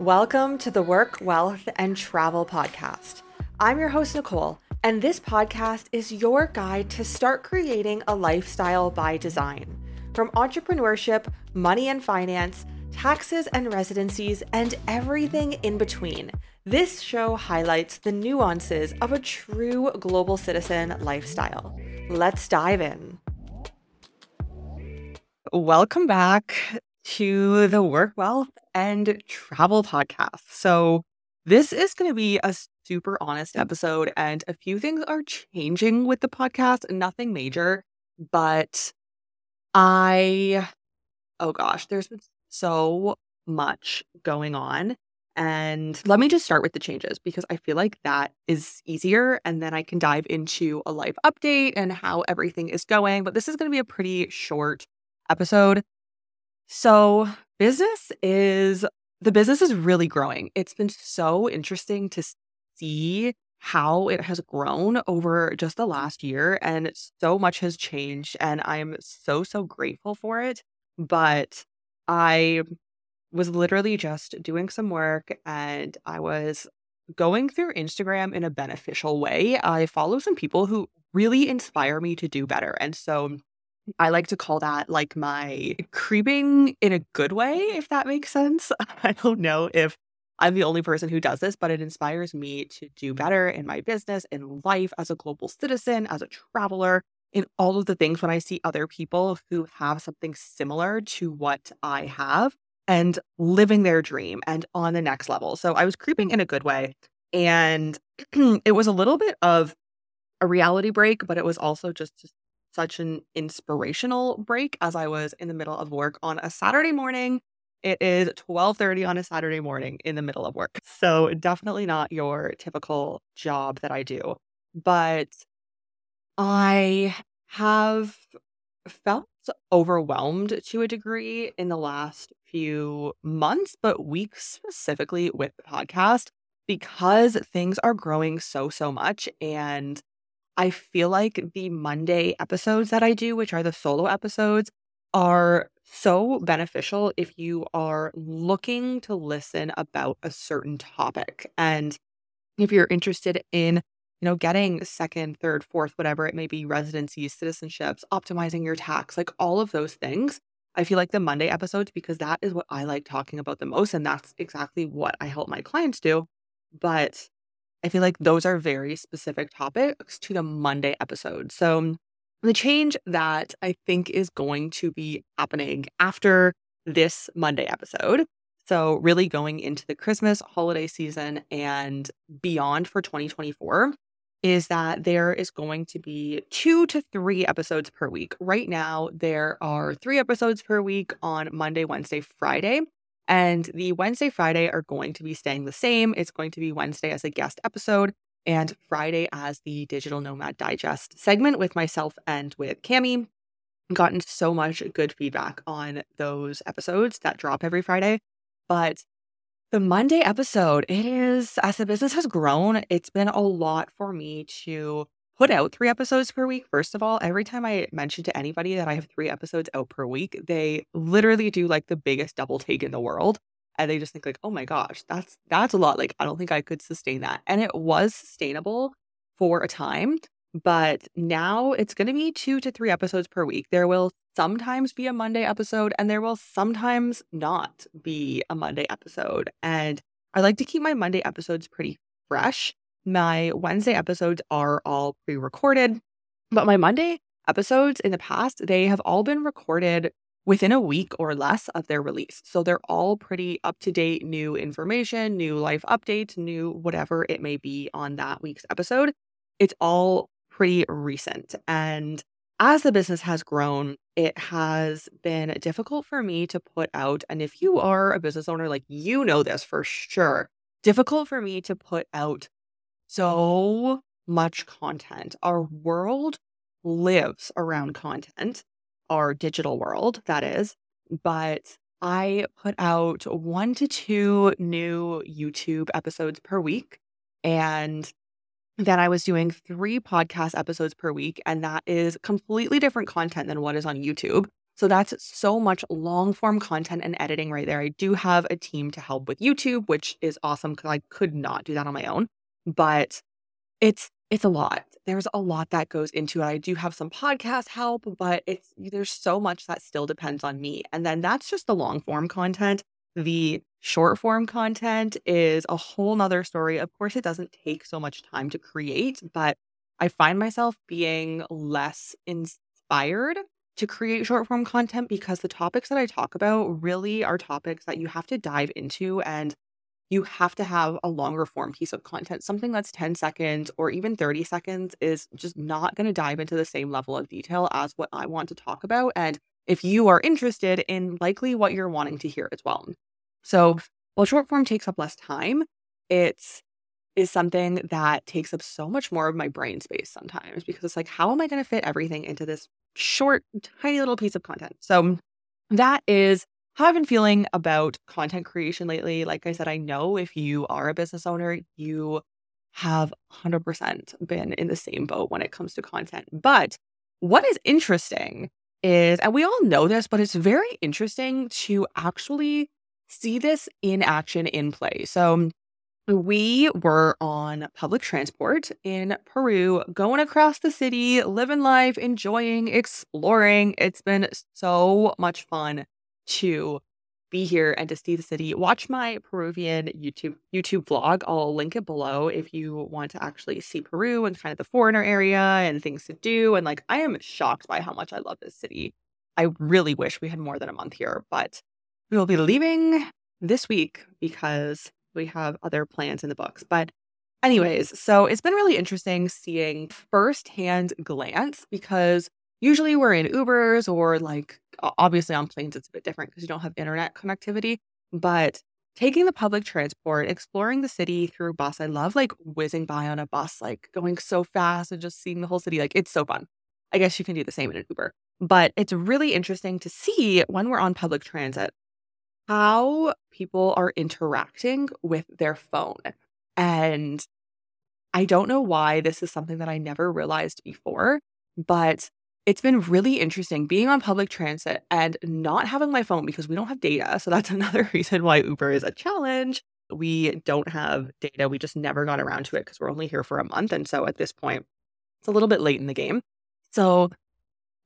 Welcome to the Work, Wealth, and Travel Podcast. I'm your host, Nicole, and this podcast is your guide to start creating a lifestyle by design. From entrepreneurship, money and finance, taxes and residencies, and everything in between. This show highlights the nuances of a true global citizen lifestyle. Let's dive in. Welcome back to the Work Wealth and Travel Podcast. So, this is going to be a super honest episode, and a few things are changing with the podcast. Nothing major, but I, oh gosh, there's been so much going on. And let me just start with the changes because I feel like that is easier. And then I can dive into a life update and how everything is going. But this is going to be a pretty short episode. So, business is the business is really growing. It's been so interesting to see how it has grown over just the last year and so much has changed and I'm so so grateful for it. But I was literally just doing some work and I was going through Instagram in a beneficial way. I follow some people who really inspire me to do better. And so I like to call that like my creeping in a good way, mm-hmm. if that makes sense. I don't know if I'm the only person who does this, but it inspires me to do mm-hmm. better in my business, in life, as a global citizen, as a traveler, in all of the things when I see other people who have something similar to what I have and living their dream and on the next level. So I was creeping in a good way. And it was a little bit of a reality break, but it was also just such an inspirational break as I was in the middle of work on a Saturday morning. It is 12:30 on a Saturday morning in the middle of work. So definitely not your typical job that I do. But I have felt overwhelmed to a degree in the last few months, but weeks specifically with the podcast because things are growing so, so much. And I feel like the Monday episodes that I do, which are the solo episodes, are so beneficial if you are looking to listen about a certain topic. And if you're interested in, you know, getting second, third, fourth, whatever it may be, residencies, citizenships, optimizing your tax, like all of those things, I feel like the Monday episodes, because that is what I like talking about the most. And that's exactly what I help my clients do. But I feel like those are very specific topics to the Monday episode. So, the change that I think is going to be happening after this Monday episode, so really going into the Christmas holiday season and beyond for 2024, is that there is going to be two to three episodes per week. Right now, there are three episodes per week on Monday, Wednesday, Friday. And the Wednesday, Friday are going to be staying the same. It's going to be Wednesday as a guest episode and Friday as the Digital Nomad Digest segment with myself and with Cami. Gotten so much good feedback on those episodes that drop every Friday. But the Monday episode, it is, as the business has grown, it's been a lot for me to put out three episodes per week. First of all, every time I mention to anybody that I have three episodes out per week, they literally do like the biggest double take in the world. And they just think like, oh my gosh, that's that's a lot. Like, I don't think I could sustain that. And it was sustainable for a time. But now it's to be two to three episodes per week. There will sometimes be a Monday episode, and there will sometimes not be a Monday episode. And I like to keep my Monday episodes pretty fresh my Wednesday episodes are all pre recorded, but my Monday episodes in the past, they have all been recorded within a week or less of their release. So they're all pretty up to date, new information, new life updates, new whatever it may be on that week's episode. It's all pretty recent. And as the business has grown, it has been difficult for me to put out. And if you are a business owner, like you know this for sure, difficult for me to put out so much content. Our world lives around content, our digital world, that is. But I put out one to two new YouTube episodes per week. And then I was doing three podcast episodes per week. And that is completely different content than what is on YouTube. So that's so much long form content and editing right there. I do have a team to help with YouTube, which is awesome because I could not do that on my own. But it's it's a lot. There's a lot that goes into it. I do have some podcast help, but it's there's so much that still depends on me. And then that's just the long form content. The short form content is a whole nother story. Of course, it doesn't take so much time to create, but I find myself being less inspired to create short form content because the topics that I talk about really are topics that you have to dive into and you have to have a longer form piece of content. Something that's 10 seconds or even 30 seconds is just not going to dive into the same level of detail as what I want to talk about. And if you are interested in likely what you're wanting to hear as well. So while short form takes up less time, it's is something that takes up so much more of my brain space sometimes because it's like, how am I going to fit everything into this short, tiny little piece of content? So that is how I've been feeling about content creation lately. Like I said, I know if you are a business owner, you have 100% been in the same boat when it comes to content. But what is interesting is, and we all know this, but it's very interesting to actually see this in action in play. So we were on public transport in Peru, going across the city, living life, enjoying, exploring. It's been so much fun to be here and to see the city. Watch my Peruvian YouTube YouTube vlog. I'll link it below if you want to actually see Peru and kind of the foreigner area and things to do. And like I am shocked by how much I love this city. I really wish we had more than a month here, but we will be leaving this week because we have other plans in the books. But anyways, so it's been really interesting seeing firsthand glance because usually we're in Ubers or like obviously on planes it's a bit different because you don't have internet connectivity, but taking the public transport, exploring the city through bus. I love like whizzing by on a bus, like going so fast and just seeing the whole city. Like it's so fun. I guess you can do the same in an Uber. But it's really interesting to see when we're on public transit how people are interacting with their phone. And I don't know why this is something that I never realized before, but it's been really interesting being on public transit and not having my phone because we don't have data. So that's another reason why Uber is a challenge. We don't have data. We just never got around to it because we're only here for a month. And so at this point, it's a little bit late in the game. So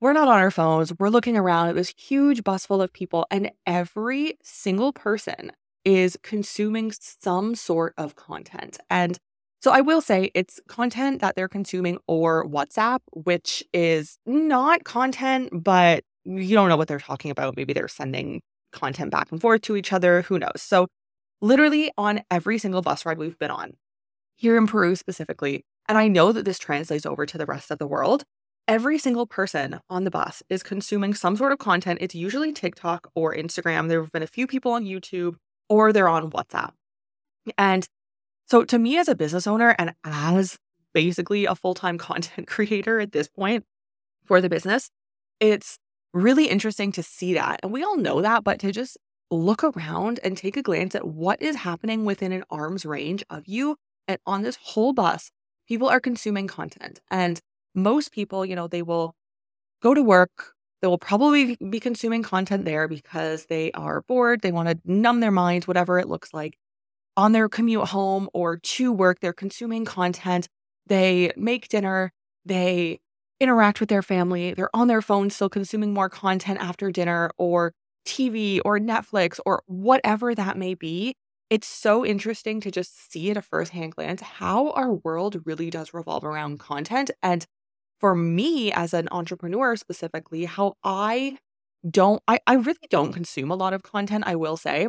we're not on our phones. We're looking around at this huge bus full of people, and every single person is consuming some sort of content. And so I will say it's content that they're consuming or WhatsApp, which is not content, but you don't know what they're talking about. Maybe they're sending content back and forth to each other. Who knows? So, literally on every single bus ride we've been on, here in Peru specifically, and I know that this translates over to the rest of the world, every single person on the bus is consuming some sort of content. It's usually TikTok or Instagram. There have been a few people on YouTube or they're on WhatsApp. And so, to me, as a business owner and as basically a full time content creator at this point for the business, it's really interesting to see that. And we all know that, but to just look around and take a glance at what is happening within an arm's range of you and on this whole bus, people are consuming content. And most people, you know, they will go to work. They will probably be consuming content there because they are bored. They want to numb their minds, whatever it looks like. On their commute home or to work, they're consuming content. They make dinner. They interact with their family. They're on their phone still consuming more content after dinner or TV or Netflix or whatever that may be. It's so interesting to just see at a firsthand glance how our world really does revolve around content. And for me as an entrepreneur specifically, how I don't, I, I really don't consume a lot of content, I will say.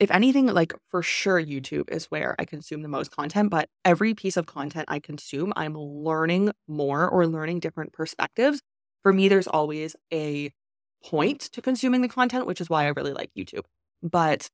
If anything, like for sure, YouTube is where I consume the most content, but every piece of content I consume, I'm learning more or learning different perspectives. For me, there's always a point to consuming the content, which is why I really like YouTube. But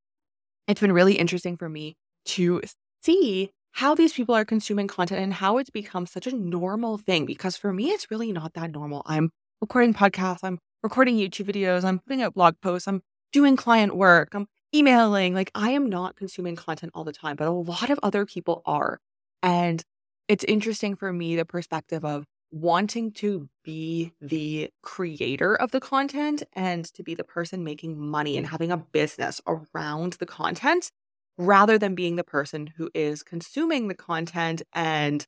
it's been really interesting for me to see how these people are consuming content and how it's become such a normal thing. Because for me, it's really not that normal. I'm recording podcasts, I'm recording YouTube videos, I'm putting out blog posts, I'm doing client work, I'm emailing. Like, I am not consuming content all the time, but a lot of other people are. And it's interesting for me the perspective of wanting to be the creator of the content and to be the person making money and having a business around the content rather than being the person who is consuming the content and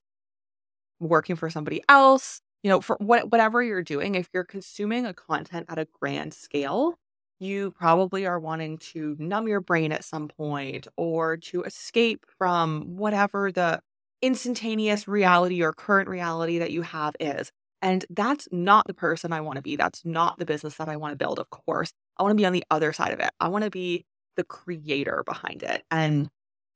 working for somebody else. You know, for what, whatever you're doing, if you're consuming a content at a grand scale, you probably are wanting to numb your brain at some point or to escape from whatever the instantaneous reality or current reality that you have is. And that's not the person I want to be. That's not the business that I want to build, of course. I want to be on the other side of it. I want to be the creator behind it. And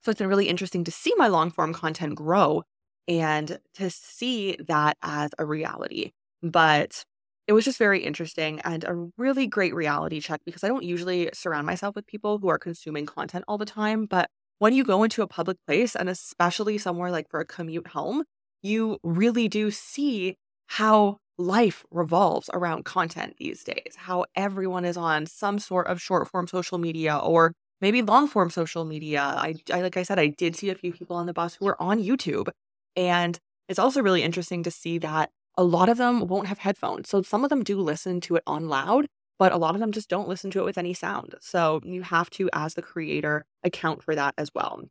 so it's been really interesting to see my long form content grow and to see that as a reality. But it was just very interesting and a really great reality check because I don't usually surround myself with people who are consuming content all the time. But when you go into a public place, and especially somewhere like for a commute home, you really do see how life revolves around content these days, how everyone is on some sort of short form social media or maybe long form social media. I, I, like I said, I did see a few people on the bus who were on YouTube. And it's also really interesting to see that a lot of them won't have headphones. So some of them do listen to it on loud, but a lot of them just don't listen to it with any sound. So you have to, as the creator, account for that as well.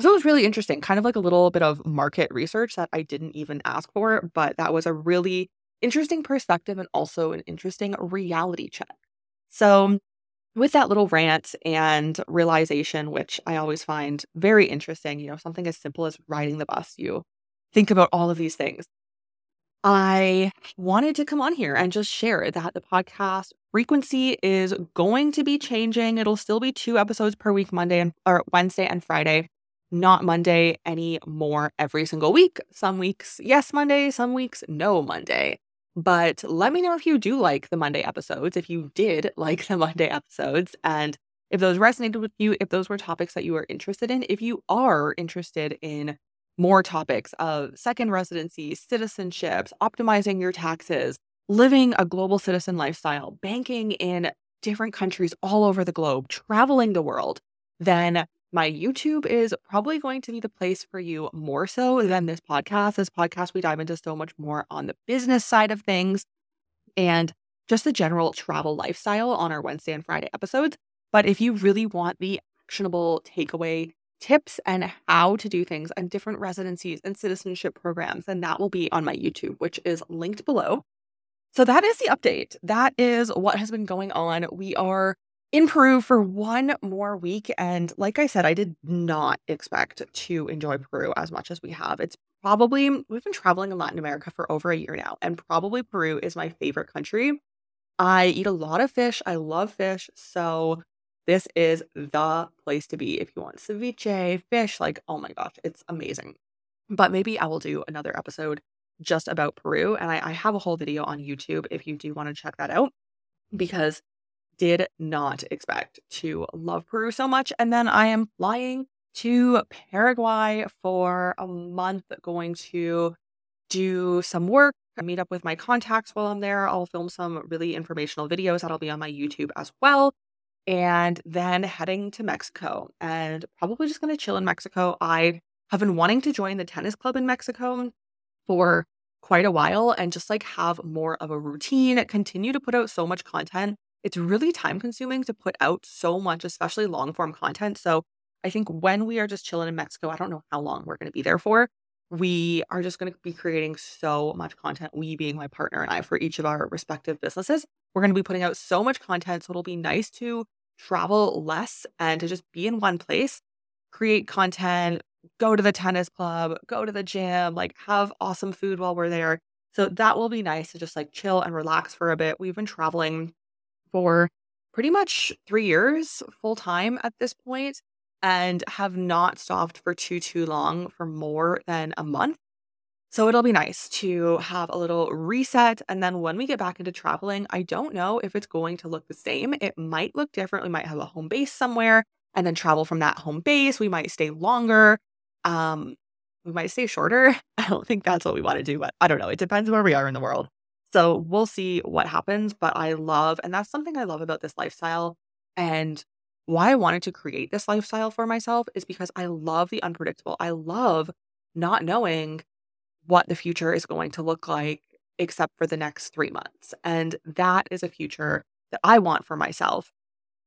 So it was really interesting, kind of like a little bit of market research that I didn't even ask for, but that was a really interesting perspective and also an interesting reality check. So, with that little rant and realization, which I always find very interesting, you know, something as simple as riding the bus, you think about all of these things. I wanted to come on here and just share that the podcast frequency is going to be changing. It'll still be two episodes per week, Monday and or Wednesday and Friday, not Monday anymore every single week. Some weeks, yes, Monday, some weeks, no Monday. But let me know if you do like the Monday episodes, if you did like the Monday episodes, and if those resonated with you, if those were topics that you were interested in, if you are interested in more topics of second residency, citizenships, optimizing your taxes, living a global citizen lifestyle, banking in different countries all over the globe, traveling the world, then my YouTube is probably going to be the place for you more so than this podcast. This podcast, we dive into so much more on the business side of things and just the general travel lifestyle on our Wednesday and Friday episodes. But if you really want the actionable takeaway tips and how to do things and different residencies and citizenship programs, And that will be on my YouTube, which is linked below. So that is the update. That is what has been going on. We are in Peru for one more week. And like I said, I did not expect to enjoy Peru as much as we have. It's probably, we've been traveling in Latin America for over a year now, and probably Peru is my favorite country. I eat a lot of fish. I love fish. So this is the place to be if you want ceviche, fish. Like, oh my gosh, it's amazing. But maybe I will do another episode just about Peru. And I, I have a whole video on YouTube if you do want to check that out because did not expect to love Peru so much. And then I am flying to Paraguay for a month, going to do some work, meet up with my contacts while I'm there. I'll film some really informational videos that'll be on my YouTube as well and then heading to Mexico and probably just going to chill in Mexico. I have been wanting to join the tennis club in Mexico for quite a while and just like have more of a routine, continue to put out so much content. It's really time consuming to put out so much, especially long form content. So I think when we are just chilling in Mexico, I don't know how long we're going to be there for. We are just going to be creating so much content, we being my partner and I, for each of our respective businesses. We're going to be putting out so much content. So it'll be nice to travel less and to just be in one place, create content, go to the tennis club, go to the gym, like have awesome food while we're there. So that will be nice to just like chill and relax for a bit. We've been traveling for pretty much three years full time at this point and have not stopped for too, too long for more than a month. So it'll be nice to have a little reset. And then when we get back into traveling, I don't know if it's going to look the same. It might look different. We might have a home base somewhere and then travel from that home base. We might stay longer. Um, we might stay shorter. I don't think that's what we want to do, but I don't know. It depends where we are in the world. So we'll see what happens. But I love, and that's something I love about this lifestyle. And why I wanted to create this lifestyle for myself is because I love the unpredictable. I love not knowing what the future is going to look like except for the next three months. And that is a future that I want for myself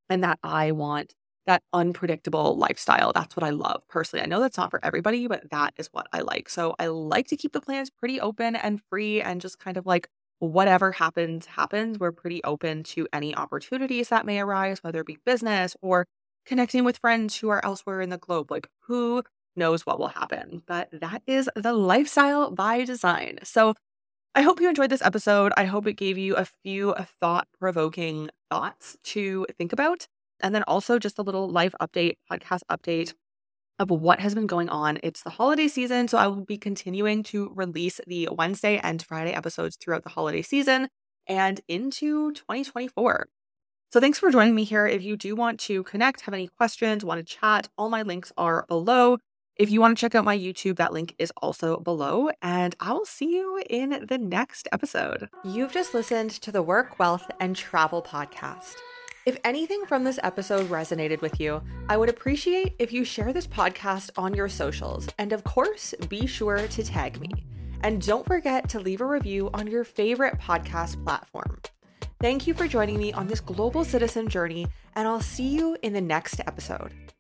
and that I want that unpredictable lifestyle. That's what I love personally. I know that's not for everybody, but that is what I like. So I like to keep the plans pretty open and free and just kind of like whatever happens, happens. We're pretty open to any opportunities that may arise, whether it be business or connecting with friends who are elsewhere in the globe. Like, who knows what will happen? But that is the lifestyle by design. So, I hope you enjoyed this episode. I hope it gave you a few thought provoking thoughts to think about. And then also just a little life update, podcast update of what has been going on. It's the holiday season, so I will be continuing to release the Wednesday and Friday episodes throughout the holiday season and into 2024. So thanks for joining me here. If you do want to connect, have any questions, want to chat, all my links are below. If you want to check out my YouTube, that link is also below. And I will see you in the next episode. You've just listened to the Work, Wealth, and Travel podcast. If anything from this episode resonated with you, I would appreciate if you share this podcast on your socials. And of course, be sure to tag me. And don't forget to leave a review on your favorite podcast platform. Thank you for joining me on this global citizen journey, and I'll see you in the next episode.